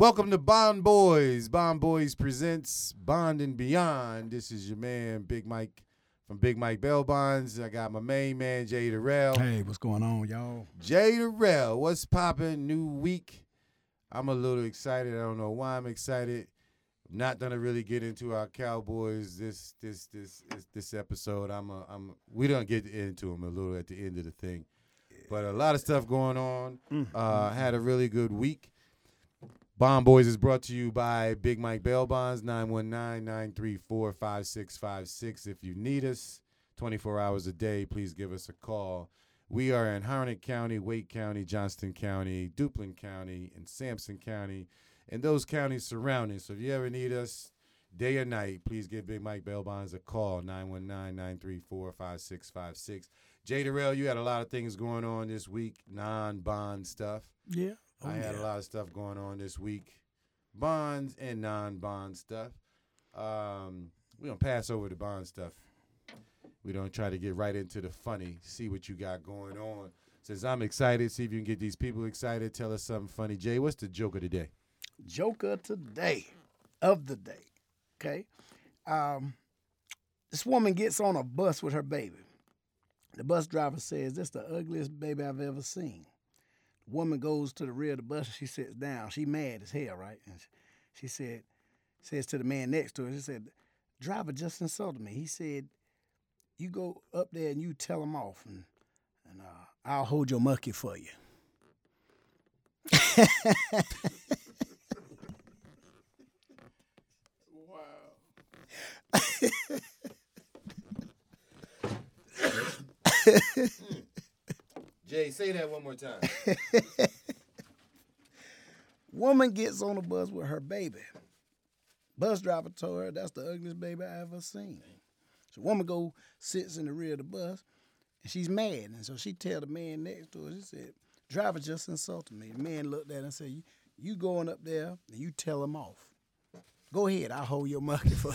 Welcome to Bond Boys. Bond Boys presents Bond and Beyond. This is your man, Big Mike from Big Mike Bail Bonds. I got my main man, Jay Durrell. Hey, what's going on, y'all? Jay Durrell, what's popping? New week. I'm a little excited. I don't know why I'm excited. I'm not gonna really get into our Cowboys this this this this, this episode. I'm a, I'm we don't get into them a little at the end of the thing, but a lot of stuff going on. Mm, uh, mm, had a mm. really good week. Bond Boys is brought to you by Big Mike Bail Bonds, 919-934-5656. If you need us 24 hours a day, please give us a call. We are in Harnett County, Wake County, Johnston County, Duplin County, and Sampson County, and those counties surrounding. So if you ever need us day or night, please give Big Mike Bail Bonds a call, 919-934-5656. Jay Durrell, you had a lot of things going on this week, non-bond stuff. Yeah. Oh, I had yeah. a lot of stuff going on this week, bonds and non-bond stuff. Um, we don't pass over the bond stuff. We don't try to get right into the funny. See what you got going on. Since I'm excited, see if you can get these people excited. Tell us something funny. Jay, what's the joke of the day? Joker today, of the day. Okay. Um, this woman gets on a bus with her baby. The bus driver says, This the ugliest baby I've ever seen. Woman goes to the rear of the bus and she sits down. She mad as hell, right? And she said, says to the man next to her, she said, Driver just insulted me. He said, You go up there and you tell him off and and uh, I'll hold your monkey for you. Jay, say that one more time. Woman gets on the bus with her baby. Bus driver told her that's the ugliest baby I ever seen. So woman go sits in the rear of the bus and she's mad. And so she tell the man next to her, she said, driver just insulted me. The man looked at her and said, you, you going up there and you tell him off. Go ahead, I'll hold your monkey for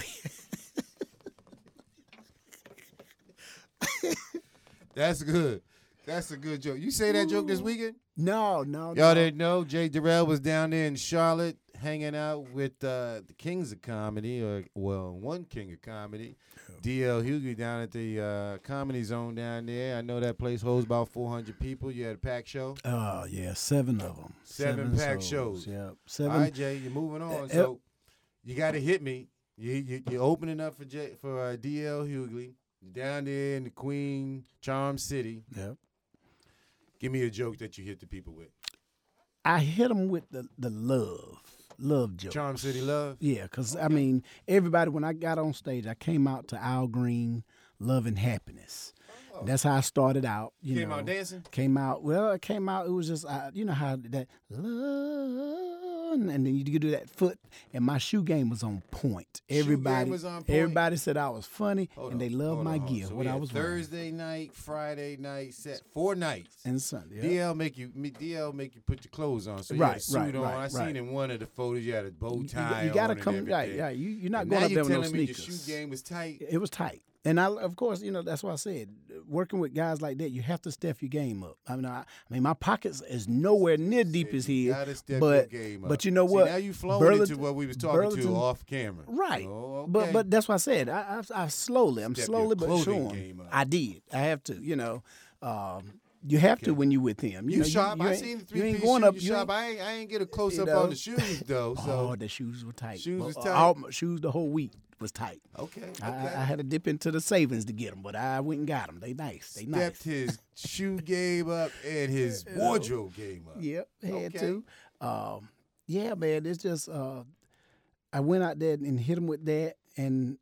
you. That's good. That's a good joke. You say that joke this weekend? no, no, Y'all no. didn't know Jay Durrell was down there in Charlotte hanging out with uh, the Kings of Comedy, or well, one King of Comedy, DL Hughley down at the uh, Comedy Zone down there. I know that place holds about 400 people. You had a packed show. Oh yeah, seven of them. Seven packed shows. Yeah, All seven. right, Jay, you're moving on. Uh, So you got to hit me. You, you, you're opening up for Jay, for uh, DL Hughley down there in the Queen Charm City. Yep. Give me a joke that you hit the people with. I hit them with the the love, love joke. Charm City Love. Yeah, because I mean, everybody, when I got on stage, I came out to Al Green, Love and Happiness. And that's how I started out. You Oh. Came know, out dancing. Came out, well, it came out, it was just, uh, you know how that love, and then you do that foot, and my shoe game was on point. Everybody, was on point? everybody said I was funny, Hold and on, they loved my on, gear, So what I was wearing. Thursday night, Friday night, set four nights. And Sunday. yeah. DL make you DL make you put your clothes on. So you had a suit right, on. right, I seen right. in one of the photos you had a bow You- tie. you, gotta come, right, yeah. You, you're not And going up there with no telling me your shoe game was tight. It was tight. And I, of course, you know that's why I said working with guys like that, you have to step your game up. I mean, I, I mean, my pockets is nowhere near deep as You his, but your game up. but you know See, what? now you flowing Burlington- into what we was talking Burlington- to off camera. Right. Oh, But okay. but that's what I said. I I, I slowly, I'm Step your slowly but sure. I did. I have to. You know, um, you have to when you with him. You, you, know, shop. You, I seen the three you ain't going up. you you I ain't, I ain't get a close up know. on the shoes though. So oh, the shoes were tight. Shoes Well, was uh, tight? All my shoes the whole week was tight. okay, okay. I, I had to dip into the savings to get them, but I went and got them. They nice. They nice. stepped his shoe game up and his wardrobe game up. Yep, had Okay. to. Um, yeah, man, it's just uh, I went out there and hit him with that, and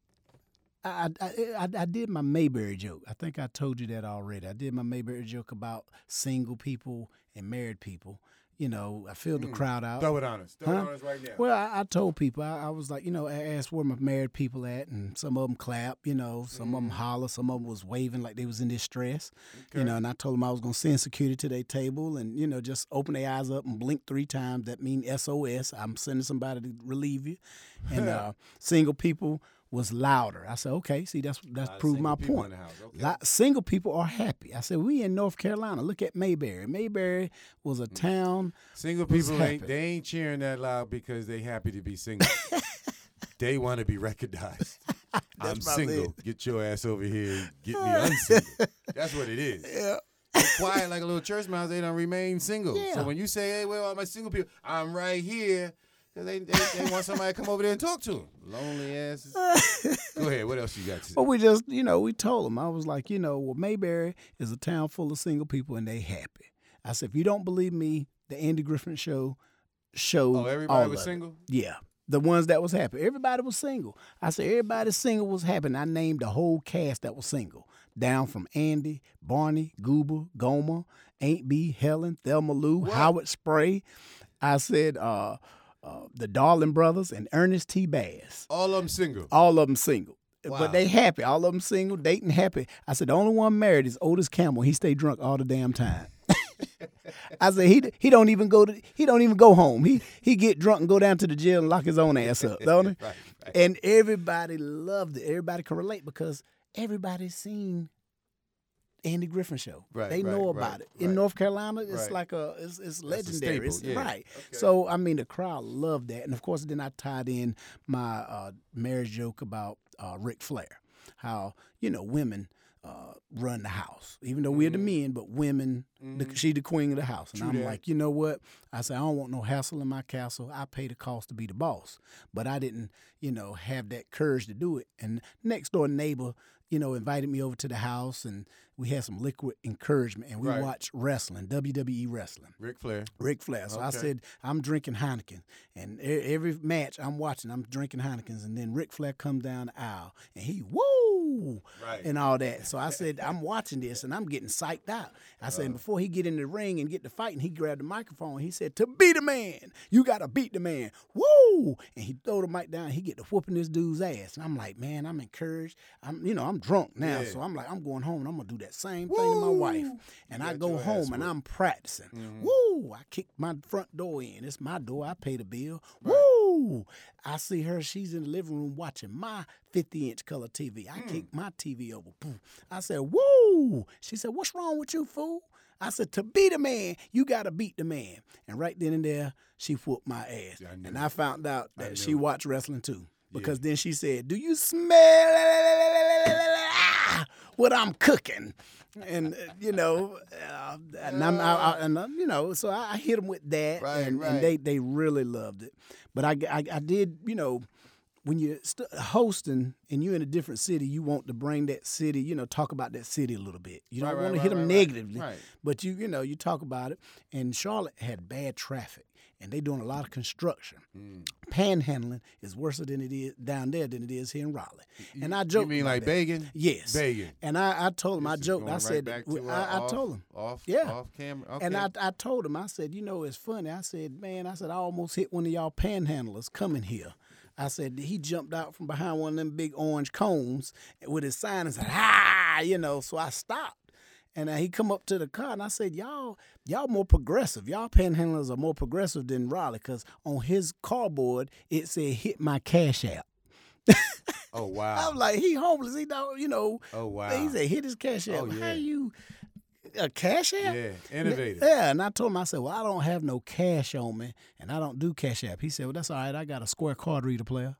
I I, I I did my Mayberry joke. I think I told you that already. I did my Mayberry joke about single people and married people. You know, I filled the crowd out. Throw it on us. Throw it Huh? on us right now. Well, I, I told people, I, I was like, you know, I asked where my married people at, and some of them clap, you know, some of them holler, some of them was waving like they was in distress, you know, and I told them I was going to send security to their table and, you know, just open their eyes up and blink three times. That mean SOS. I'm sending somebody to relieve you. And uh, single people was louder. I said, okay, see, that's that's proved my point. in the house, okay. Lot- single people are happy. I said, we in North Carolina. Look at Mayberry. Mayberry was Mm. a town. Single people ain't happy? they ain't cheering that loud because they happy to be single. they want to be recognized. I'm single. Get your ass over here. Get me unsingle. That's what it is. Yeah. Quiet like a little church mouse. They don't remain single. Yeah. So when you say, "Hey, where are my single people?" I'm right here. Cause they, they, they want somebody to come over there and talk to them. Lonely asses. Go ahead. What else you got to say? But we just, you know, we told them. I was like, you know, well, Mayberry is a town full of single people and they happy. I said, if you don't believe me, the Andy Griffith show showed Oh, everybody all was of it. Yeah. The ones that was happy. Everybody was single. I said everybody single was happy. And I named the whole cast that was single. Down from Andy, Barney, Goober, Gomer, Aunt Bee, Helen, Thelma Lou, What? Howard Sprague. I said uh, uh, the Darling Brothers and Ernest T. Bass. All of them single. All of them single. Wow. But they happy. All of them single, dating happy. I said the only one married is Otis Campbell. He stay drunk all the damn time. I said he he don't even go to he don't even go home. He he get drunk and go down to the jail and lock his own ass up, don't he? Right, right. And everybody loved it. Everybody can relate because everybody's seen Andy Griffith show. Right, they know about right, it. In right. North Carolina, it's Right. like a it's, it's legendary. It's- yeah. Right. Okay. So I mean, the crowd loved that, and of course, then I tied in my uh, marriage joke about uh, Ric Flair, how you know women. Uh, run the house, even though we're the men, but women, the, she the queen of the house. And Mm-hmm. True I'm that. like, you know what? I said, I don't want no hassle in my castle. I pay the cost to be the boss. But I didn't, you know, have that courage to do it. And next door neighbor, you know, invited me over to the house and we had some liquid encouragement and we Right. watched wrestling, WWE wrestling. Ric Flair. Ric Flair. So I said, I'm drinking Heineken. And every match I'm watching, I'm drinking Heinekens. And then Ric Flair come down the aisle and he, woo, Right. and all that. So I said, I'm watching this and I'm getting psyched out. I said, Uh-huh. before he get in the ring and get the fight, and he grabbed the microphone, he said, to be the man, you got to beat the man. Woo! And he throw the mic down. He get to whooping this dude's ass. And I'm like, man, I'm encouraged. I'm, you know, I'm drunk now. Yeah. So I'm like, I'm going home and I'm going to do that same thing to my wife. And You I go home and. I'm practicing. Mhm. Woo! I kick my front door in. It's my door. I pay the bill. Woo! I see her. She's in the living room watching my 50 inch color TV. I kick my TV over. Boom. I said, Woo! She said, What's wrong with you, fool? I said, To be the man, you got to beat the man. And right then and there, she whooped my ass. I and. I found out that she watched wrestling too. Because then she said, Do you smell what I'm cooking? And, uh, you know, uh, and I'm, I, I, and, uh, you know, so I, I hit them with that. Right, and, right. and they, they really loved it. But I, I, I did, you know, when you're st- hosting and you're in a different city, you want to bring that city, you know, talk about that city a little bit. You don't Right, want to hit them negatively, Right. but you, you know, you talk about it. And Charlotte had bad traffic, and they doing a lot of construction. Mm. Panhandling is worse than it is down there than it is here in Raleigh. And I You mean like that. Begging? Yes. Begging. And I, I told him, I This is joked. I right said, to, uh, I, I told him. Off, Yeah. off camera. Okay. And I, I told him, I said, you know, it's funny. I said, man, I said, I almost hit one of y'all panhandlers coming here. I said, he jumped out from behind one of them big orange cones with his sign and said, ah, you know, so I stopped. And he come up to the car and I said, y'all, y'all more progressive. Y'all panhandlers are more progressive than Raleigh because on his cardboard, it said, hit my cash app. oh wow. I'm like, he homeless. He don't, you know. oh wow. He said, hit his cash app. Oh, How you, a cash app? yeah. Innovative. Yeah, and I told him, I said, well, I don't have no cash on me, and I don't do cash app. He said, well, that's all right. I got a square card reader player.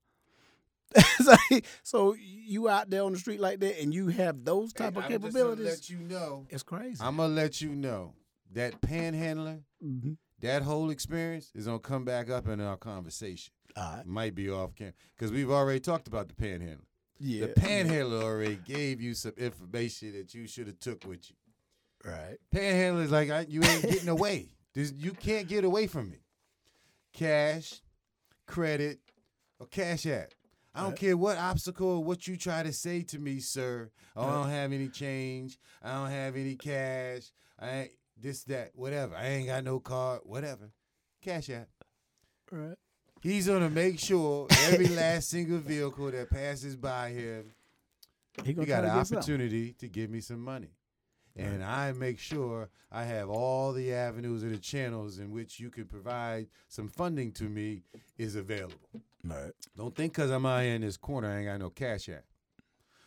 so, so you out there on the street like that, and you have those type Hey, of I'm just gonna capabilities. let you know. it's crazy. I'm gonna let you know that panhandler, Mhm. that whole experience is gonna come back up in our conversation. Right. Might be off camera because we've already talked about the panhandler. Yeah. The panhandler already gave you some information that you should have took with you. Right. Panhandler is like I, you ain't getting away. This, you can't get away from me. Cash, credit, or cash app. I don't Right. care what obstacle or what you try to say to me, sir. Oh, I don't have any change. I don't have any cash. I ain't this, that, whatever. I ain't got no card, whatever. Cash app. Right. He's gonna make sure every last single vehicle that passes by him, He gonna got an opportunity to give me some money. and I make sure I have all the avenues and the channels in which you can provide some funding to me is available. Right. Don't think because I'm out here in this corner, I ain't got no cash at.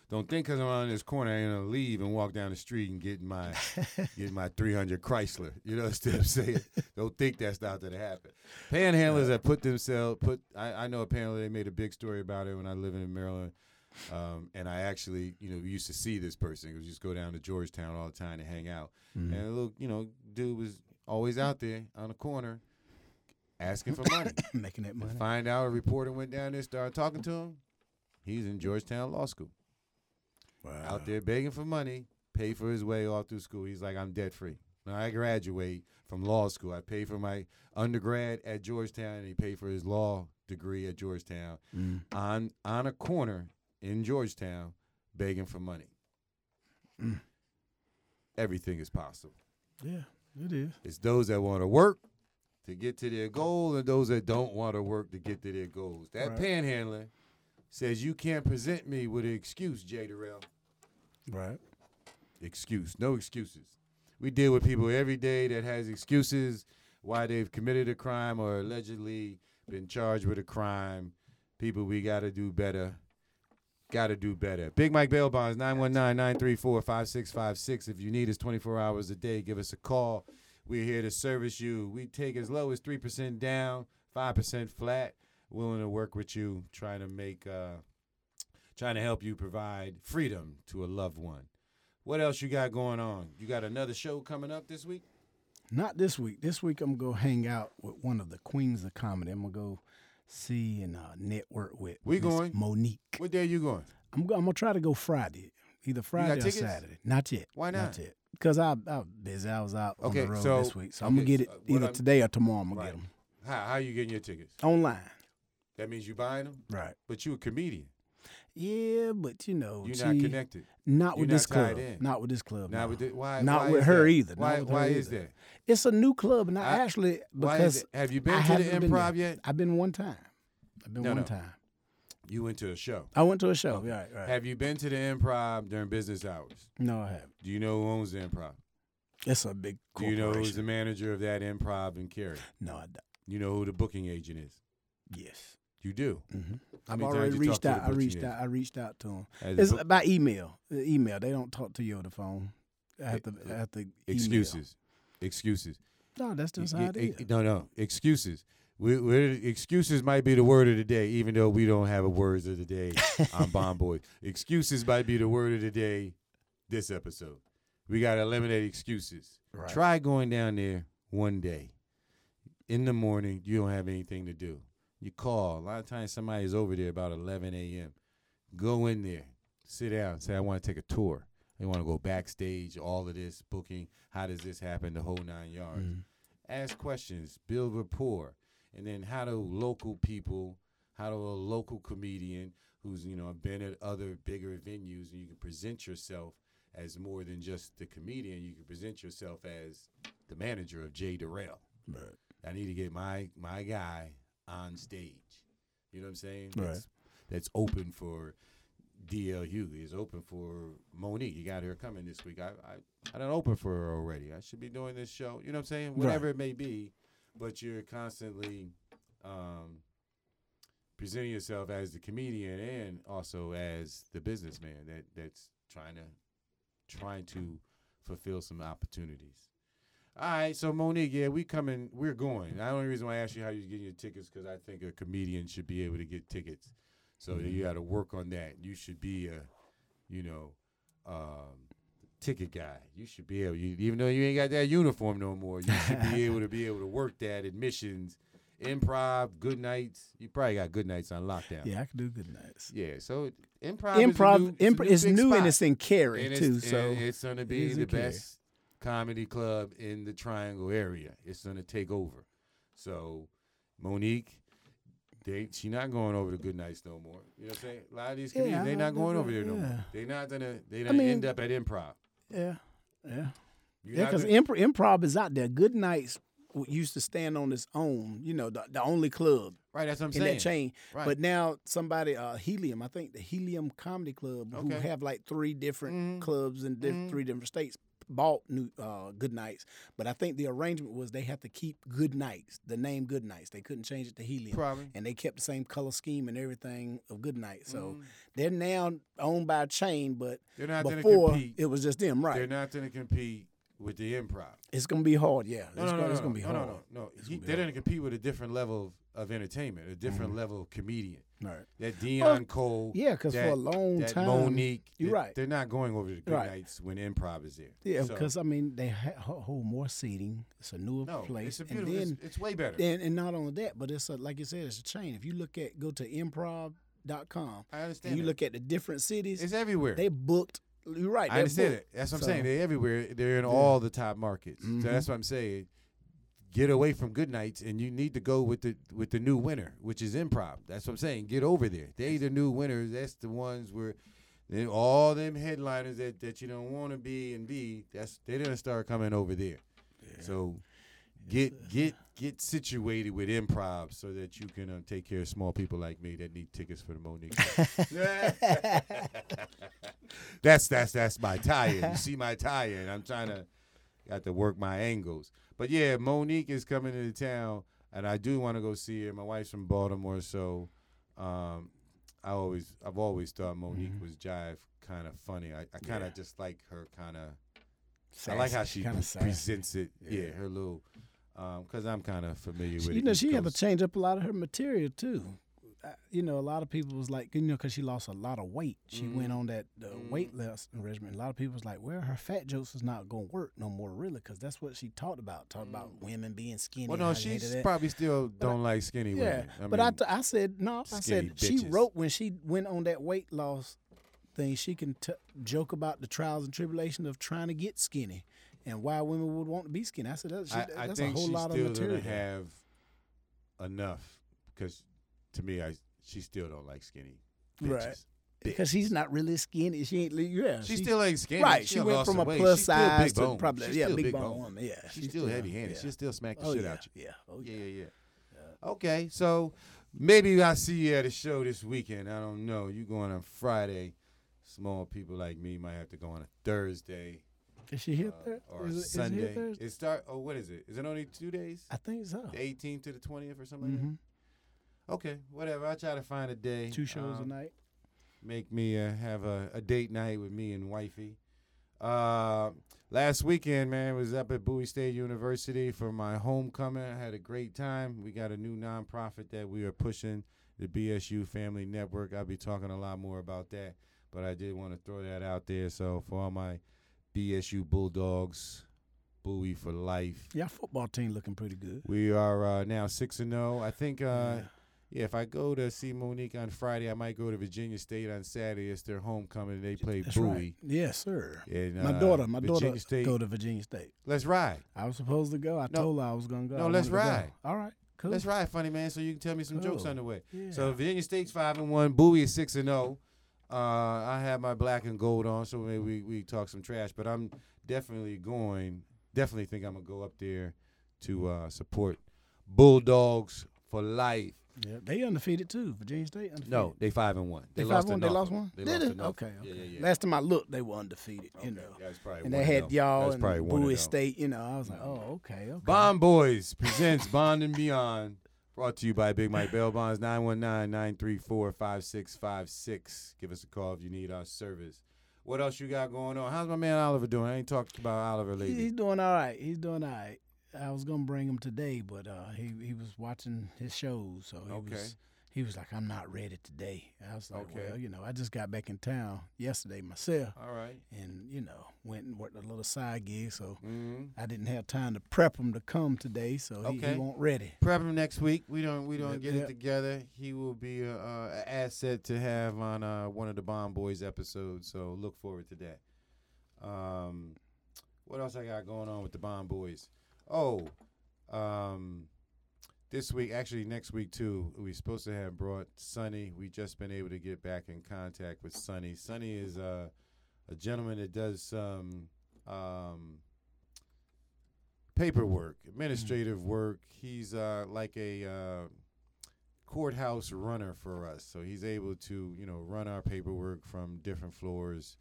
Don't think because I'm out in this corner, I ain't gonna leave and walk down the street and get my get my 300 Chrysler. You know what I'm saying? Don't think that's not gonna happen. Panhandlers that put themselves put. I, I know apparently they made a big story about it when I lived in Maryland. Um, and I actually, you know, used to see this person. We just go down to Georgetown all the time to hang out. Mm-hmm. And a little, you know, dude was always out there on the corner asking for money. Making that money. Find out a reporter went down there, started talking to him. He's in Georgetown Law School, Wow. out there begging for money, pay for his way all through school. He's like, I'm debt free. When I graduate from law school, I pay for my undergrad at Georgetown, and he paid for his law degree at Georgetown Mm. on on a corner in Georgetown, begging for money. Mm. Everything is possible. Yeah, it is. It's those that want to work to get to their goal and those that don't want to work to get to their goals. That Right. panhandler says you can't present me with an excuse, Jay Durrell. Right. Excuse. No excuses. We deal with people every day that has excuses why they've committed a crime or allegedly been charged with a crime. People, we got to do better. Got to do better. Big Mike Bail Bonds, 919-934-5656. If you need us 24 hours a day, give us a call. We're here to service you. We take as low as 3% down, 5% flat. Willing to work with you, trying to make, uh, trying to help you provide freedom to a loved one. What else you got going on? You got another show coming up this week? Not this week. This week I'm gonna go hang out with one of the queens of comedy. I'm gonna go see and uh, network with. We going? Mo'Nique. What day you going? I'm go, I'm gonna try to go Friday, either Friday or tickets? Saturday. Not yet. Why not? yet. Because I I was busy. I was out Okay, on the road so- this week, so I'm gonna get it either today or tomorrow. I'm gonna Right. get them How how you getting your tickets? online. That means you buying them, Right. but you a comedian. Yeah, but you know, You're she- not connected. Not with not this club. Not with this club. Not no. with the, why? Not why with her that? either. Why? with her why is either. that? It's a new club, and I, I- actually Why because? Have you I been to the improv yet? I've been one time. I've been No, one no. time. You went to a show. I went to a show. Okay. Right, right. Have you been to the improv during business hours? no, I haven't. Do you know who owns the improv? It's a big Do you know who's the manager of that improv in Cary? no, I don't. You know who the booking agent is? Yes. You do. hmm I've already reached talked to the out. I reached agent? out. I reached out to them. As It's book- by email. The email. They don't talk to you on the phone. I have to. I have to. email. excuses. Excuses. No, that's just Y- how y- it is. No, no, excuses. We, we're, excuses might be the word of the day, even though we don't have a words of the day on Bond Boys. Excuses might be the word of the day this episode. We got to eliminate excuses. Right. Try going down there one day. In the morning, you don't have anything to do. You call. A lot of times somebody's over there about 11 a.m. Go in there, sit down, say, I want to take a tour. They want to go backstage, all of this, booking. How does this happen? The whole nine yards Mhm. ask questions, build rapport, and then how do local people, how do a local comedian who's you know been at other bigger venues, and you can present yourself as more than just the comedian. You can present yourself as the manager of Jay Durrell. Right. I need to get my my guy on stage. You know what I'm saying? Right. That's, that's open for DLU. It's open for Mo'Nique. You got her coming this week. I I I don't open for her already. I should be doing this show. You know what I'm saying? Right. Whatever it may be, but you're constantly um, presenting yourself as the comedian and also as the businessman that that's trying to trying to fulfill some opportunities. All right, so Mo'Nique, yeah, we coming, we're going. The only reason why I asked you how you getting your tickets because I think a comedian should be able to get tickets. So Mm-hmm. you got to work on that. You should be a, you know, um, ticket guy. You should be able, you, even though you ain't got that uniform no more, you should be able to be able to work that admissions, improv, good nights. You probably got good nights on lockdown. Yeah, I can do good nights. Yeah, so improv, is Improv. it's, a improv is new spot. and it's in Cary too. it's, So and it's going to be is the best comedy club in the Triangle area. It's going to take over. So Mo'Nique, they she not going over to Good Nights no more. You know what I'm saying? A lot of these Yeah, comedians, they I- not going over there no more. They not gonna they I don't mean- end up at improv. Yeah, yeah, You yeah. Because gonna- improv, is out there. Good nights used to stand on its own. You know, the, the only club right, that's what I'm in saying. that chain. Right. But now somebody, uh, Helium, I think the Helium Comedy Club, who have like three different Mhm. clubs in diff- Mhm. three different states, bought new uh, Good Nights, but I think the arrangement was they had to keep Good Nights, the name Good Nights. They couldn't change it to Helium, Probably. and they kept the same color scheme and everything of Good Night. So Mm. they're now owned by a chain, but They're not going to before compete. it was just them, right? They're not going to compete with the improv. It's gonna be hard, yeah. No, it's no, gonna, no, it's no, gonna be hard. no, no, no. He, they're going to compete with a different level of, of entertainment, a different level of comedian. Right. That Deon Cole. Mm-hmm. Yeah, because for a that- long that time, Mo'Nique. You're they- right. They're not going over to Good Right. Nights when improv is there. Yeah, So, because I mean they ha- hold more seating. It's a newer no, place, it's a and beautiful. then it's, it's way better. and, and not only that, but it's a, like you said, it's a chain. If you look at go to improv.com I and understand. you that. look at the different cities, it's everywhere. they booked. You're right. I understand booked. it. That's what I'm saying. They're everywhere. They're in Yeah. all the top markets. Mhm. So that's what I'm saying. Get away from good nights, and you need to go with the with the new winner, which is improv. That's what I'm saying. Get over there. They the new winners. That's the ones where then all them headliners that, that you don't want to be and be. That's they're gonna start coming over there. So get get get situated with improv so that you can uh, take care of small people like me that need tickets for the Mo'Nique. that's that's that's my tie-in. You see my tie-in. I'm trying to got to work my angles. But yeah, Mo'Nique is coming into town, and I do want to go see her. My wife's from Baltimore, so um, I always I've always thought Mo'Nique was jive kind of funny. I, I kind of Yeah. just like her kind of. I like how she kinda presents it. Yeah, Yeah. her little. Because I'm kind of familiar with You it. know, East she had to change up a lot of her material too. You know, a lot of people was like, you know, because she lost a lot of weight. She went Mhm. on that uh, Mhm. weight loss regimen. A lot of people was like, well, her fat jokes is not going to work no more, really, because that's what she talked about. Talked about women being skinny. Mm. Well, no, she hated she's that. probably still But I- don't like skinny Yeah, women. I but I, mean, t- I said no. I said she wrote when she went on that weight loss thing. She can t- joke about the trials and tribulations of trying to get skinny and why women would want to be skinny. I said that, she, I, that's a whole lot of material. have enough because to me, I she still don't like skinny bitches. Right. because she's not really skinny. She ain't. Yeah, She still ain't skinny. right. She, She went from a weight. plus She's size to bone. probably She's yeah big, big bone, bone. woman. Yeah, She's, still heavy handed. yeah. She'll still smack the Oh shit yeah, out you. yeah. Oh Yeah, yeah. yeah, yeah. Okay, so maybe I see you at a show this weekend. I don't know. You going on Friday? Small people like me might have to go on a Thursday Is she here uh, or is a it, is Sunday. Thursday? It start. Oh, what is it? Is it only two days? I think so. The 18th to the 20th or something. like hmm that? Okay, whatever. I try to find a day. Two shows um, a night. make me uh, have a, a date night with me and wifey. Uh, last weekend, man, was up at Bowie State University for my homecoming. I had a great time. We got a new nonprofit that we are pushing, the BSU Family Network. I'll be talking a lot more about that, but I did want to throw that out there. So for all my BSU Bulldogs, Bowie for life. Yeah, football team looking pretty good. We are uh, now six and zero. I think. Uh, Yeah. Yeah, if I go to see Mo'Nique on Friday, I might go to Virginia State on Saturday. It's their homecoming. They play That's Bowie. right. Yes, sir. And, My uh, daughter, my Virginia daughter State. go to Virginia State. Let's ride. I was supposed to go. I No. told her I was gonna go. No, I let's to go. ride. All right, cool. Let's ride, funny man. So you can tell me some jokes on the way. Yeah. So Virginia State's five and one. Bowie is six and zero. Uh, I have my black and gold on, so maybe we, we talk some trash. But I'm definitely going. Definitely think I'm gonna go up there to uh, support Bulldogs for life. Yeah, they undefeated too. Virginia State undefeated. No, they five and one. they, They, lost one. They lost one. They Did lost it? to Okay. Yeah, okay. yeah, yeah. Last time I looked, they were undefeated. You Okay, know, that's probably and they had y'all That's and Bowie. State. You know, I was like, oh, okay, okay. Bond Boys presents Bond and Beyond. Brought to you by Big Mike Bail Bonds, 919-934-5656. Give us a call if you need our service. What else you got going on? How's my man Oliver doing? I ain't talked about Oliver lately. He's doing all right. He's doing all right. I was gonna bring him today, but uh, he he was watching his shows, so he Okay. was he was like, "I'm not ready today." I was like, Okay. "Well, you know, I just got back in town yesterday myself, All right. and you know, went and worked a little side gig, so Mm-hmm. I didn't have time to prep him to come today, so he, Okay. he won't ready." Prep him next week. We don't we don't Yep, get yep. it together. He will be a asset to have on uh, one of the Bond Boys episodes. So look forward to that. Um, what else I got going on with the Bond Boys? Oh, um, this week, actually next week too, we're supposed to have brought Sonny. We just been able to get back in contact with Sonny. Sonny is uh, a gentleman that does some um, paperwork, administrative work. He's uh, like a uh, courthouse runner for us, so he's able to you know run our paperwork from different floors.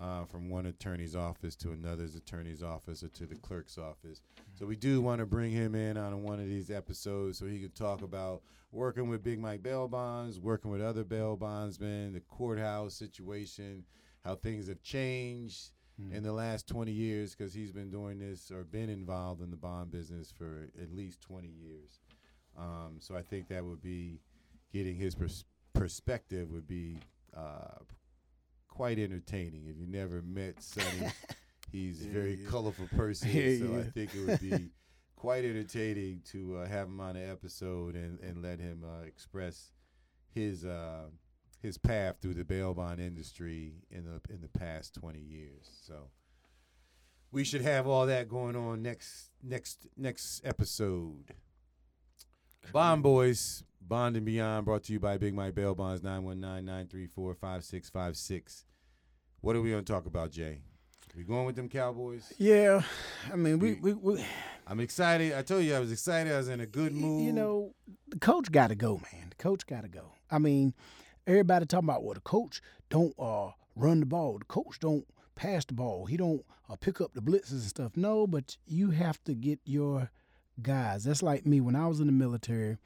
Uh, from one attorney's office to another's attorney's office or to the clerk's office. So we do want to bring him in on one of these episodes so he can talk about working with Big Mike bail bonds, working with other bail bondsmen, the courthouse situation, how things have changed in the last 20 years because he's been doing this or been involved in the bond business for at least 20 years. Um, so I think that would be getting his pers- perspective would be uh, quite entertaining. If you never met Sonny, he's a Yeah, very yeah. colorful person. Yeah, so I think it would be quite entertaining to uh, have him on the episode and, and let him uh, express his uh, his path through the bail bond industry in the in the past 20 years. So we should have all that going on next next next episode. Bond Boys, Bond and Beyond, brought to you by Big Mike Bail Bonds, 919-934-5656. What are we going to talk about, Jay? We going with them Cowboys? Yeah, I mean, we we, we I'm excited. I told you I was excited. I was in a good mood. You know, the coach got to go, man. The coach got to go. I mean, everybody talking about well, the coach don't uh, run the ball. The coach don't pass the ball. He don't uh, pick up the blitzes and stuff. No, but you have to get your guys. That's like me when I was in the military.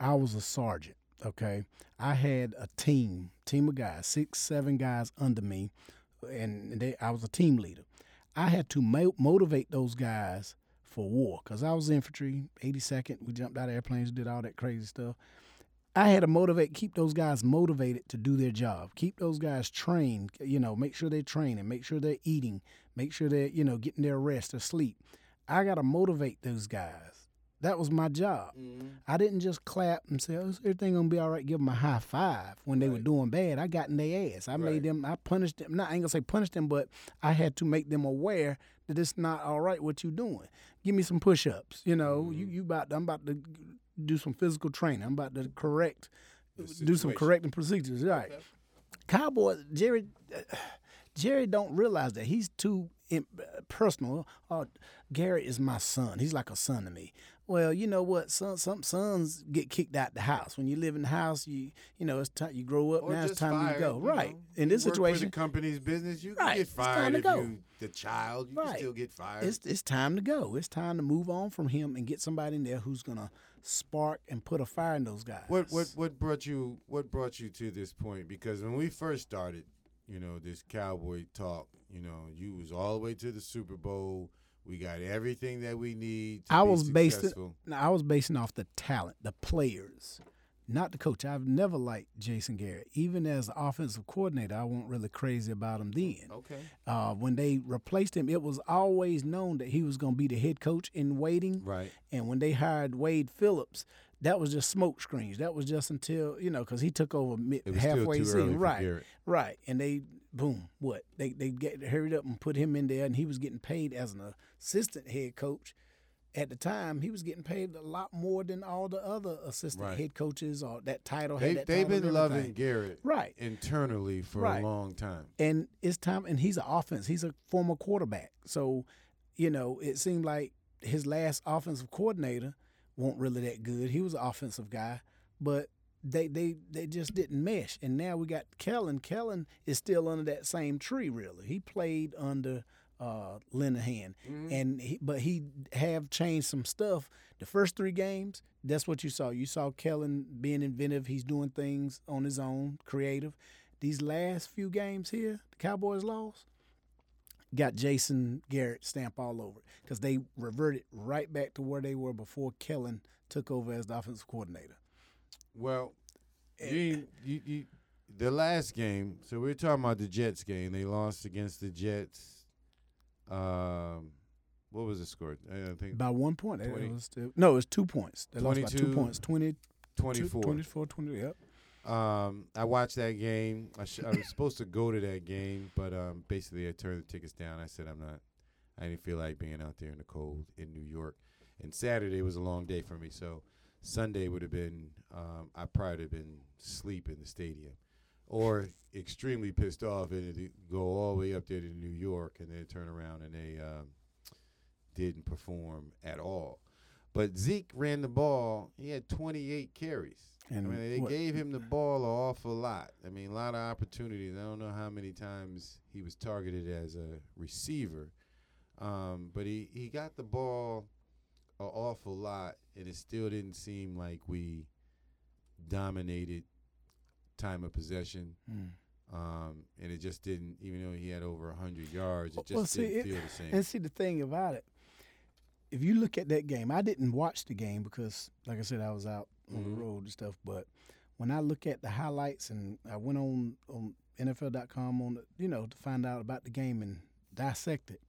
I was a sergeant. Okay, I had a team, team of guys, six, seven guys under me, and they, I was a team leader. I had to mo- motivate those guys for war because I was infantry, 82nd. We jumped out of airplanes, did all that crazy stuff. I had to motivate, keep those guys motivated to do their job, keep those guys trained, you know, make sure they're training, make sure they're eating, make sure they're, you know, getting their rest or sleep. I got to motivate those guys. That was my job. I didn't just clap and say, "Oh, is everything gonna be all right?" Give them a high five when they were doing bad. I got in their ass. I Right. made them. I punished them. Not I ain't gonna say punish them, but I had to make them aware that it's not all right what you're doing. Give me some push-ups. You know, you you about. I'm about to do some physical training. I'm about to correct, do some correcting procedures. Right. Okay. Cowboy Jerry uh, Jerry don't realize that he's too personal. Uh, oh, Garrett is my son. He's like a son to me. Well, you know what? Son, some sons get kicked out the house. When you live in the house, you you know it's time you grow up. Or now it's time fired, to go. you right. know. In this situation, the company's business, you Right, get it's time fired to if go. you the child. You can Right. still get fired. it's it's time to go. It's time to move on from him and get somebody in there who's gonna spark and put a fire in those guys. What what what brought you what brought you to this point? Because when we first started, you know, this cowboy talk, you know, you was all the way to the Super Bowl. We got everything that we need. To I be was based. successful. Now, I was basing off the talent, the players, not the coach. I've never liked Jason Garrett. Even as offensive coordinator, I wasn't really crazy about him then. Okay. Uh, when they replaced him, it was always known that he was going to be the head coach in waiting. Right. And when they hired Wade Phillips, that was just smoke screens. That was just until you know because he took over mid, halfway season, right? Right. And they boom, what they they get hurried up and put him in there, and he was getting paid as an assistant head coach. At the time, he was getting paid a lot more than all the other assistant Right. head coaches or that title. They had that they've title been loving. Garrett right. internally for Right. a long time. And it's time, and he's an offense. He's a former quarterback, so you know it seemed like his last offensive coordinator wasn't really that good. He was an offensive guy, but they they they just didn't mesh. And now we got Kellen. Kellen is still under that same tree. Really, he played under uh, Linehan, and he, but he have changed some stuff. The first three games, that's what you saw. You saw Kellen being inventive. He's doing things on his own, creative. These last few games here, the Cowboys lost. Got Jason Garrett stamp all over it because they reverted right back to where they were before Kellen took over as the offensive coordinator. Well, Eh. you, you, you, the last game. So we are talking about the Jets game. They lost against the Jets. Um, what was the score? I think By one point. It was still, no, it was two points. They lost by two points. 20, 24. 24, 20. Yep. Um, I watched that game. I, sh- I was supposed to go to that game, but um, basically I turned the tickets down. I said I'm not. I didn't feel like being out there in the cold in New York. And Saturday was a long day for me, so Sunday would have been. Um, I probably have been sleep in the stadium, or extremely pissed off and go all the way up there to New York and then turn around and they um, didn't perform at all. But Zeke ran the ball. He had 28 carries. And I mean, they what- gave him the ball an awful lot. I mean, a lot of opportunities. I don't know how many times he was targeted as a receiver, um, but he, he got the ball an awful lot, and it still didn't seem like we dominated time of possession. Mm. Um, and it just didn't, even though he had over 100 yards, it just Well, see, didn't it- feel the same. And see the thing about it, if you look at that game, I didn't watch the game because, like I said, I was out on Mhm. the road and stuff. But when I look at the highlights and I went on on NFL.com on the, you know to find out about the game and dissect it,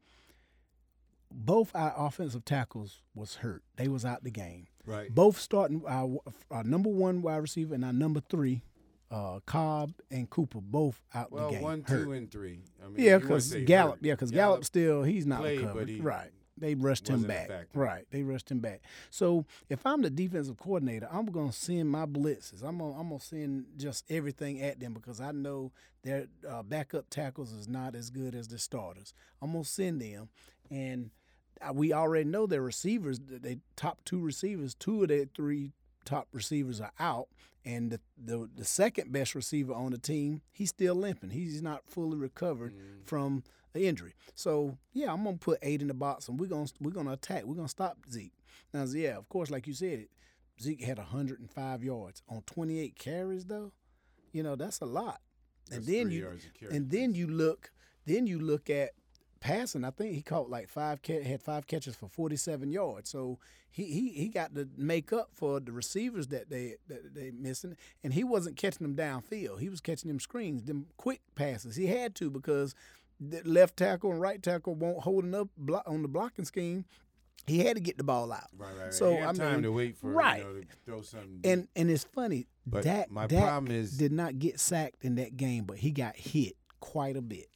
both our offensive tackles was hurt. They was out the game. Right. Both starting our, our number one wide receiver and our number three, uh, Cobb and Cooper, both out Well, the game. one, hurt. two, and three. I mean, Yeah, because Gallup. hurt. Yeah, because Gallup still he's not played, recovered. he right. They rushed him back. Right. They rushed him back. So if I'm the defensive coordinator, I'm gonna send my blitzes. I'm gonna I'm gonna send just everything at them because I know their uh, backup tackles is not as good as the starters. I'm gonna send them, and we already know their receivers. They top two receivers. Two of their three top receivers are out, and the, the the second best receiver on the team, he's still limping. He's not fully recovered Mm. from an injury. So yeah, I'm gonna put eight in the box, and we're gonna we're gonna attack. We're gonna stop Zeke. Now, yeah, of course, like you said, Zeke had 105 yards on 28 carries, though. You know that's a lot. And That's then you yards a carry. and then you look then you look at passing. I think he caught like five had five catches for 47 yards. So he he he got to make up for the receivers that they that they missing, and he wasn't catching them downfield. He was catching them screens, them quick passes. He had to because the left tackle and right tackle won't holding up block, on the blocking scheme. He had to get the ball out. Right, right, right. So, He had I time to wait for right. you know, to throw something. And and it's funny. But Dak, my Dak problem is- did not get sacked in that game, but he got hit quite a bit.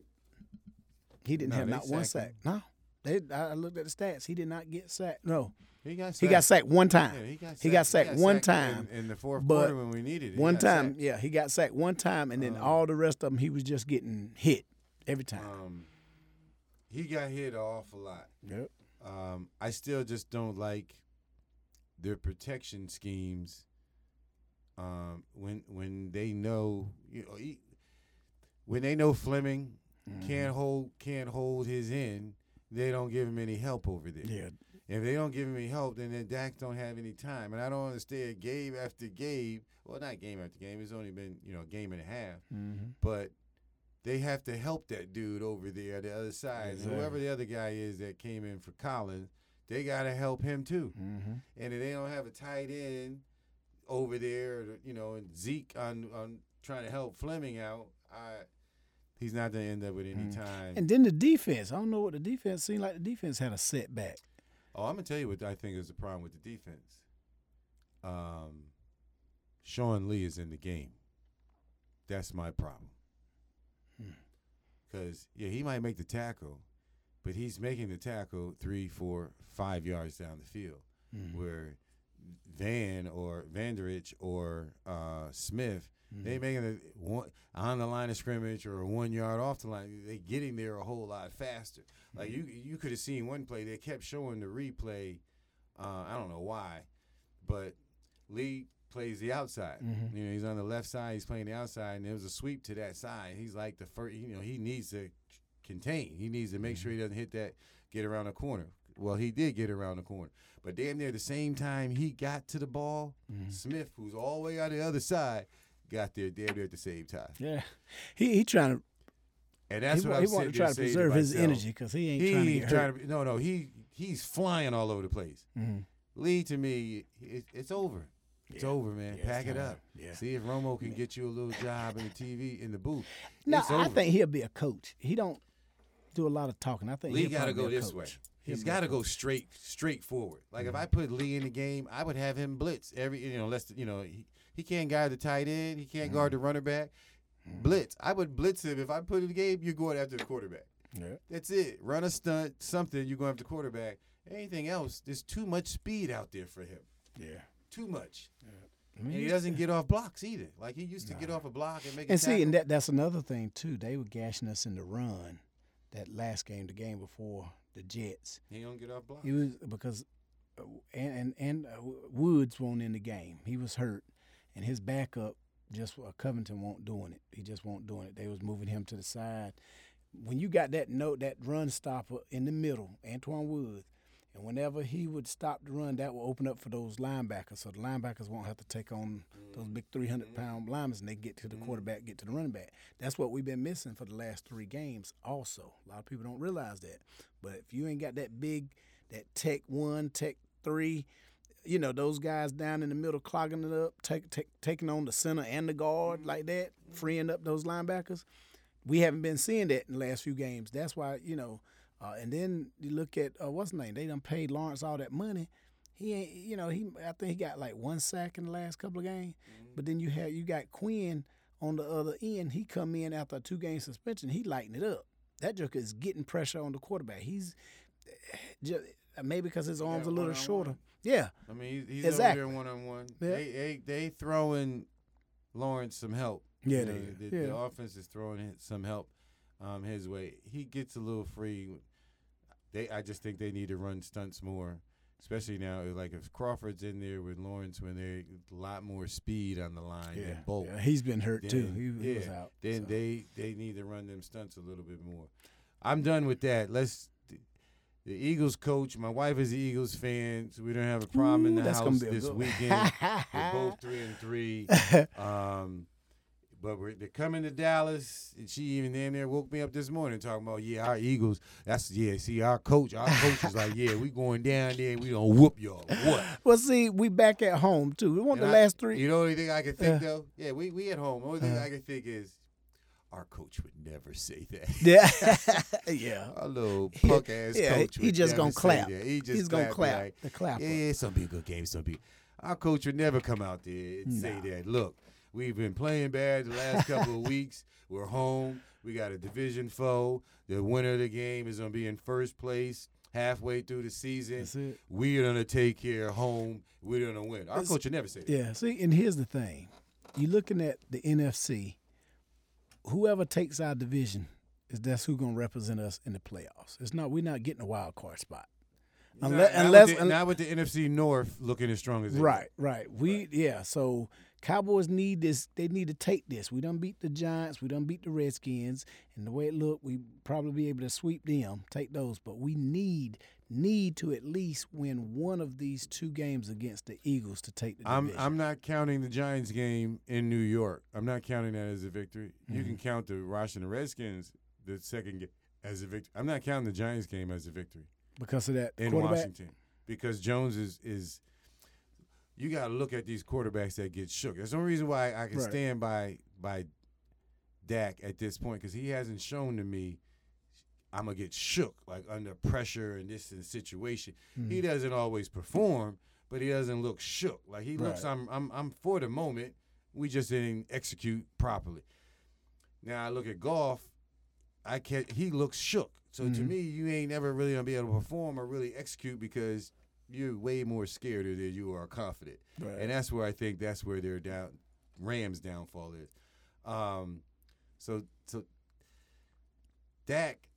He didn't No, have not one sacked sack. No, they, I looked at the stats. He did not get sacked. No, he got he got sacked one time. Yeah, he got He got sacked one sacked time, in, in the fourth but quarter when we needed it. One time, sacked. yeah, he got sacked one time, and then Um, all the rest of them, he was just getting hit every time. Um, he got hit an awful lot. yep. Um, I still just don't like their protection schemes. Um, when when they know you know he, when they know Fleming Mm-hmm. can't hold can't hold his end, they don't give him any help over there. Yeah. If they don't give him any help, then the Dak don't have any time. And I don't understand game after game. Well, not game after game. It's only been you know a game and a half. Mm-hmm. But they have to help that dude over there, the other side. Exactly. Whoever the other guy is that came in for Collins, they got to help him too. Mm-hmm. And if they don't have a tight end over there, you know, and Zeke on on trying to help Fleming out, I he's not going to end up with any Mm. time. And then the defense. I don't know what the defense seemed like. The defense had a setback. oh, I'm gonna tell you what I think is the problem with the defense. Um, Sean Lee is in the game. That's my problem. Because yeah, he might make the tackle, but he's making the tackle three, four, five yards down the field. Mhm. Where Van or Vander Esch or uh, Smith, Mm-hmm. they making it one on the line of scrimmage or one yard off the line. They getting there a whole lot faster. Like you, you could have seen one play. They kept showing the replay. Uh, I don't know why, but Lee plays the outside. Mhm. You know, he's on the left side. He's playing the outside, and there was a sweep to that side. He's like the first. You know, he needs to contain. He needs to make sure he doesn't hit that. Get around the corner. Well, he did get around the corner, but damn near the same time he got to the ball, Mm-hmm. Smith, who's all the way on the other side, got there damn near at the same time. Yeah. He he trying to And that's he, what I'm he want sitting to try to preserve his energy because he ain't trying to get trying hurt. to. No, no, he he's flying all over the place. Mhm. Lee, to me, it, it's over. It's Yeah. over, man. Yeah, Pack it time. up. Yeah. See if Romo can get you a little job in the TV in the booth. No, it's I over. think he'll be a coach. He don't do a lot of talking. I think Lee got to go this coach. way. He'll He's be a got to go straight, straight forward. Like Mm-hmm. if I put Lee in the game, I would have him blitz every. You know, less. You know, he, he can't guard the tight end. He can't guard the Mm-hmm. running back. Blitz. I would blitz him if I put in the game. You're going after the quarterback. Yeah. That's it. Run a stunt, something. You're going after the quarterback. Anything else? There's too much speed out there for him. Yeah. Too much. And he doesn't get off blocks either. Like he used to get off a block and make And see, and that that's another thing too. They were gashing us in the run that last game, the game before the Jets. he don't get off blocks. He was because uh, and and, and uh, Woods won't in the game. He was hurt, and his backup just uh, Covington won't doing it. He just won't doing it. They was moving him to the side. When you got that note, that run stopper in the middle, Antoine Woods, and whenever he would stop the run, that will open up for those linebackers. So the linebackers won't have to take on those big 300 mm-hmm. pound linemen and they get to the mm-hmm. quarterback, get to the running back. That's what we've been missing for the last three games, also. A lot of people don't realize that. But if you ain't got that big, that tech one, tech three, you know, those guys down in the middle clogging it up, take, take, taking on the center and the guard mm-hmm. like that, freeing up those linebackers. We haven't been seeing that in the last few games. That's why, you know, uh, and then you look at uh, what's his name? They done paid Lawrence all that money. He ain't, you know, he I think he got like one sack in the last couple of games. But then you have you got Quinn on the other end. He come in after a two game suspension. He lighten it up. That joker is getting pressure on the quarterback. He's just, maybe because his arms a little shorter. Yeah, I mean, he's, he's Exactly. one on one. They they they throwing Lawrence some help. Yeah, You know, is. the, the offense is throwing some help um, his way. He gets a little free. They I just think they need to run stunts more, especially now. Like if Crawford's in there with Lawrence, when they're a lot more speed on the line yeah. than Bolt. yeah. He's been hurt too. then- He, he was out. Then so. they they need to run them stunts a little bit more. I'm done with that. Let's. The Eagles coach. My wife is an Eagles fan, so we don't have a problem in the house this weekend. We're both three and three. Um, but we're, they're coming to Dallas, and she even in there woke me up this morning talking about yeah our Eagles. That's yeah. See our coach, our coach is like yeah we going down there we gonna whoop y'all. What? well, see, we back at home too. We want the I- last three. You know the only thing I can think Uh. though? Yeah, we we at home. The only thing Uh. I can think is our coach would never say that. Yeah, yeah. Our little punk ass Yeah, coach. he just gonna clap. He just He's gonna clap. Like, the clap. yeah, yeah, it's gonna be a good game. It's gonna be. Our coach would never come out there and say that. Look, we've been playing bad the last couple of weeks. We're home. We got a division foe. The winner of the game is gonna be in first place halfway through the season. That's it. We're gonna take care of home. We're gonna win. Our It's- coach never say that. Yeah. See, and here's the thing: you're looking at the NFC. Whoever takes our division is that's who's gonna represent us in the playoffs. It's not we're not getting a wild card spot. Not- Unless, not, unless, with the, not with the NFC North looking as strong as right, right. We yeah. So Cowboys need this. They need to take this. We done beat the Giants. We done beat the Redskins. And the way it looked, we probably be able to sweep them, take those. But we need need to at least win one of these two games against the Eagles to take the I'm division. I'm not counting the Giants game in New York. I'm not counting that as a victory. You Mm-hmm. can count the Washington Redskins the second game as a victory. I'm not counting the Giants game as a victory because of that in. Washington because Jones is is. You got to look at these quarterbacks that get shook. There's no reason why I can Right. stand by by Dak at this point because he hasn't shown to me I'm gonna get shook like under pressure in this situation. Mm-hmm. He doesn't always perform, but he doesn't look shook. Like he looks, I'm, I'm, I'm for the moment. We just didn't execute properly. Now I look at Goff. I can't. He looks shook. So to Mhm. me, you ain't never really gonna be able to perform or really execute because you're way more scared than you are confident. Right. And that's where I think that's where their down Rams downfall is. Um, so so Dak,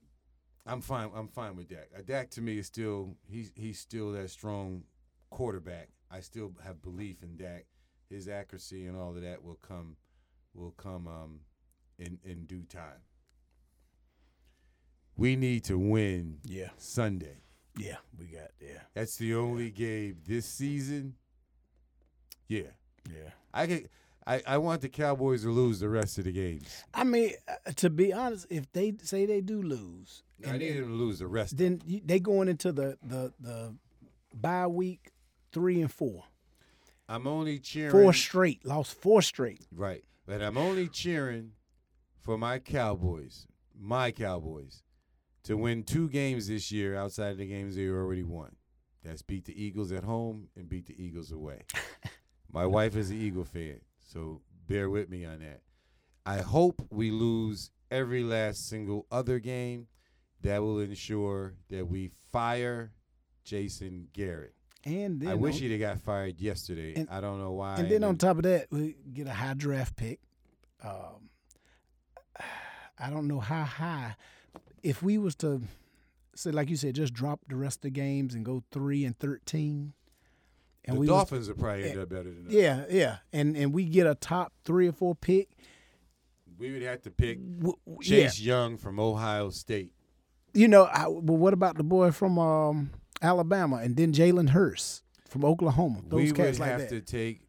I'm fine. I'm fine with Dak. Uh, Dak to me is still he's he's still that strong quarterback. I still have belief in Dak. His accuracy and all of that will come will come um, in in due time. We need to win yeah, Sunday. Yeah, we got yeah, That's the only game this season. Yeah, yeah. I could. I, I want the Cowboys to lose the rest of the games. I mean, uh, to be honest, if they say they do lose, I need them to lose the rest. then you, they going into the the the bye week three and four, I'm only cheering. four straight, lost four straight. Right, but I'm only cheering for my Cowboys, my Cowboys, to win two games this year outside of the games they already won. That's beat the Eagles at home and beat the Eagles away. my wife is an Eagle fan, so bear with me on that. I hope we lose every last single other game. That will ensure that we fire Jason Garrett. And then I wish he'd have got fired yesterday. And- I don't know why. and then on top of that, we get a high draft pick. Um, I don't know how high. If we was to say, like you said, just drop the rest of the games and go three and thirteen, and the we Dolphins probably end up better than us. yeah, yeah, and and we get a top three or four pick. We would have to pick W- w- yeah, Chase Young from Ohio State. you know. I, but what about the boy from um, Alabama and then Jalen Hurts from Oklahoma? Those we would like have that. to take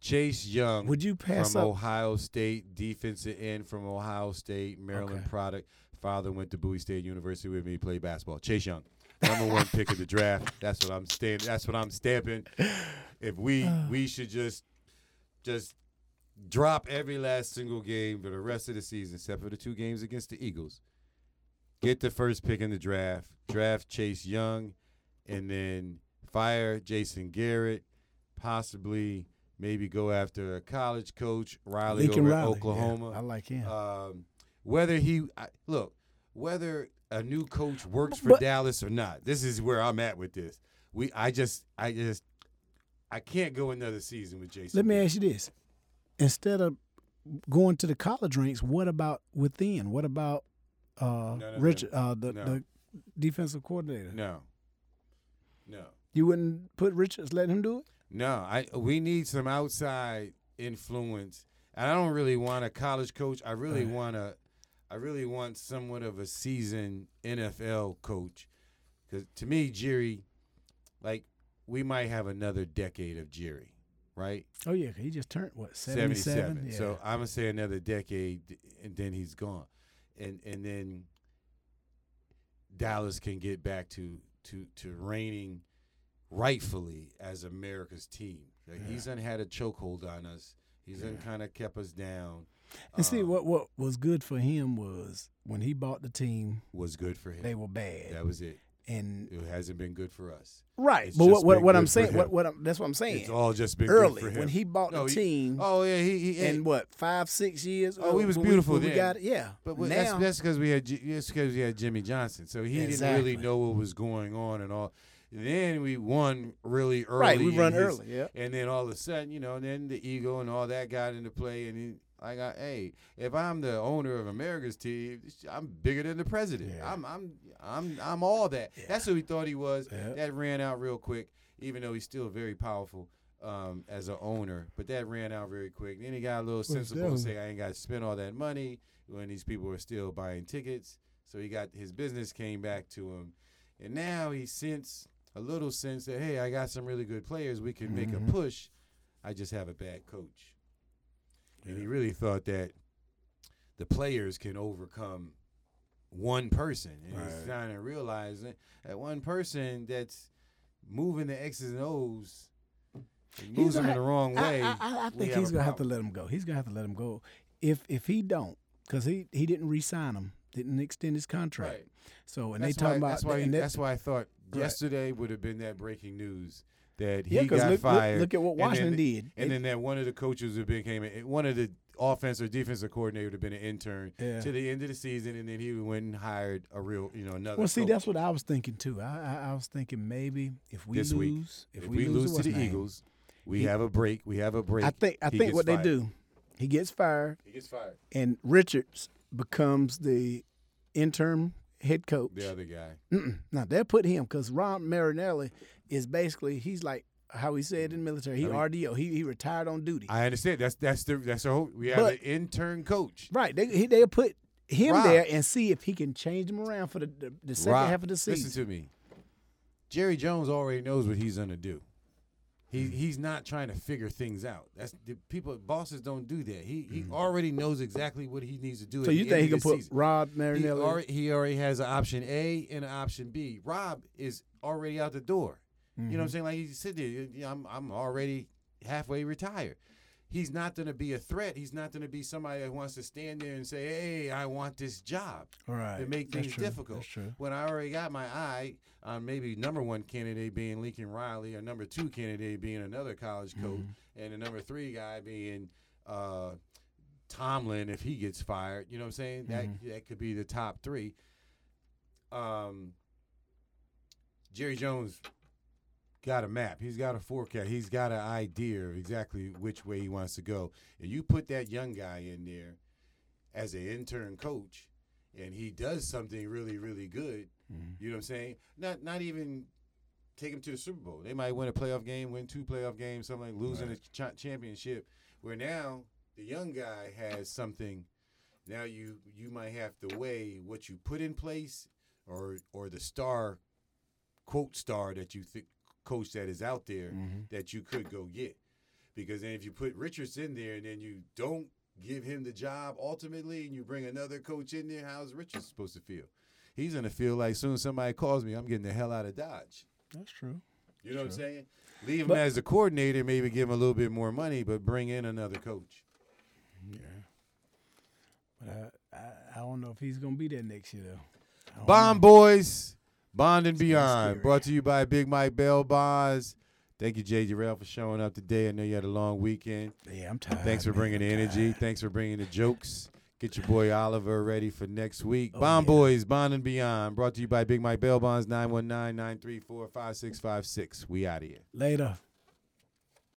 Chase Young Would you pass from up? Ohio State, defensive end from Ohio State, Maryland Okay. product. Father went to Bowie State University with me, played basketball. Chase Young, number one pick of the draft. That's what I'm stand. That's what I'm stamping. If we we should just just drop every last single game for the rest of the season, except for the two games against the Eagles. Get the first pick in the draft. Draft Chase Young, and then fire Jason Garrett. Possibly, maybe go after a college coach, Riley Lincoln over Riley. Oklahoma. Yeah, I like him. Um, whether he I, look, whether a new coach works for But- Dallas or not, this is where I'm at with this. We, I just, I just, I can't go another season with Jason. Let me ask you this: Instead of going to the college ranks, what about within? What about uh, None of Richard, uh, the, No. the defensive coordinator? No, no, You wouldn't put Richards, let him do it? no. I we need some outside influence, and I don't really want a college coach. I really want a, I really want somewhat of a seasoned NFL coach, because to me, Jerry, like we might have another decade of Jerry, right? Oh yeah. he just turned what seventy-seven. 77. Yeah. So I'm gonna say another decade, and then he's gone, and and then Dallas can get back to to to reigning rightfully as America's team. Like, He's done had a chokehold on us. He's done kind of kept us down. And see Um, what what was good for him was when he bought the team, was good for him. they were bad, that was it. and It hasn't been good for us. right. It's But what what, what I'm saying, what what I'm, that's what I'm saying. It's all just been Early good for him. when he bought No, the he- team, Oh yeah, he, he and what five six years. Oh, he was we- beautiful when we got it, yeah. But now, that's that's because we had that's because we had Jimmy Johnson, so he didn't really know what was going on and all. Then we won really early, right, we run his- early. Yeah. and then all of a sudden, you know, then the ego and all that got into play, and then I hey, if I'm the owner of America's team, I'm bigger than the president. Yeah. I'm I'm I'm I'm all that. That's who he thought he was. Yeah. That ran out real quick, even though he's still very powerful. Um, as an owner, but that ran out very quick. Then he got a little sensible and say, "I ain't got to spend all that money." when these people were still buying tickets. So he got his business came back to him, and now he sense a little sense that hey, I got some really good players. We can make Mhm. a push. I just have a bad coach, and he really thought that the players can overcome one person, and he's Right. trying to realize that that one person that's moving the X's and O's. and Moves them in the wrong way. I, I, I we think he's gonna have to let him go. He's gonna have to let him go. If if he don't, because he he didn't re-sign him, didn't extend his contract. Right. So and that's they talking why, about that's why and that- that's why I thought Right. yesterday would have been that breaking news that he yeah, because got look, look, fired. look at what and then- Washington did. and They- then that one of the coaches who became one of the offensive or defensive coordinator would have been an intern Yeah. to the end of the season, and then he went and hired a real, you know, another. well, see, coach. that's what I was thinking too. I I, I was thinking maybe if we This lose, if, if, we, lose to what's the? Eagles, we He- have a break. We have a break. I think I he think what they do, he gets fired, he gets fired. and Richards becomes the interim head coach. The other guy. Mm-mm. Now they'll put him because Ron Marinelli is basically he's like how he said in the military. He I mean- RDO. He he retired on duty. I understand. That's that's the that's the whole. We have But- an intern coach. right. They he, they'll put him Rob. there and see if he can change him around for the the, the second Rob, half of the season. Listen to me. Jerry Jones already knows what he's gonna do. He he's not trying to figure things out. That's the people bosses don't do that. He he already knows exactly what he needs to do. Mm. so you think he can put season. Rob He already, he already has an option A and an option B. Rob is already out the door. You know what Mm-hmm. I'm saying? Like he's sitting there. I'm I'm already halfway retired. He's not going to be a threat. He's not going to be somebody that wants to stand there and say, "Hey, I want this job." All right. to make things difficult. That's true. When I already got my eye on maybe number one candidate being Lincoln Riley, or number two candidate being another college coach, Mm-hmm. and the number three guy being uh, Tomlin if he gets fired. You know what I'm saying? That Mm-hmm. that could be the top three. Um, Jerry Jones got a map. He's got a forecast. He's got an idea of exactly which way he wants to go. And you put that young guy in there as an intern coach, and he does something really, really good. Mm-hmm. You know what I'm saying? Not not even take him to the Super Bowl. They might win a playoff game, win two playoff games, something like losing a ch- championship. Where now the young guy has something. Now you you might have to weigh what you put in place, or or the star, quote star that you think coach that is out there Mm-hmm. that you could go get. Because then if you put Richards in there and then you don't give him the job ultimately and you bring another coach in there, how's Richards supposed to feel? He's gonna feel like soon as somebody calls me, I'm getting the hell out of Dodge. That's true. You know what I'm saying? Leave him But- as the coordinator, maybe give him a little bit more money, but bring in another coach. Yeah. But I, I, I don't know if he's gonna be there next year though. I know. Boys, Bond and Beyond, brought to you by Big Mike Bail Bonds. Thank you, Jay Jarrell, for showing up today. I know you had a long weekend. Yeah, I'm tired. Thanks for man. bringing the energy. Thanks for bringing the jokes. Get your boy Oliver ready for next week. Oh, Bond yeah. Boys, Bond and Beyond. Brought to you by Big Mike Bail Bonds, 919 934 5656. We out of here. Later.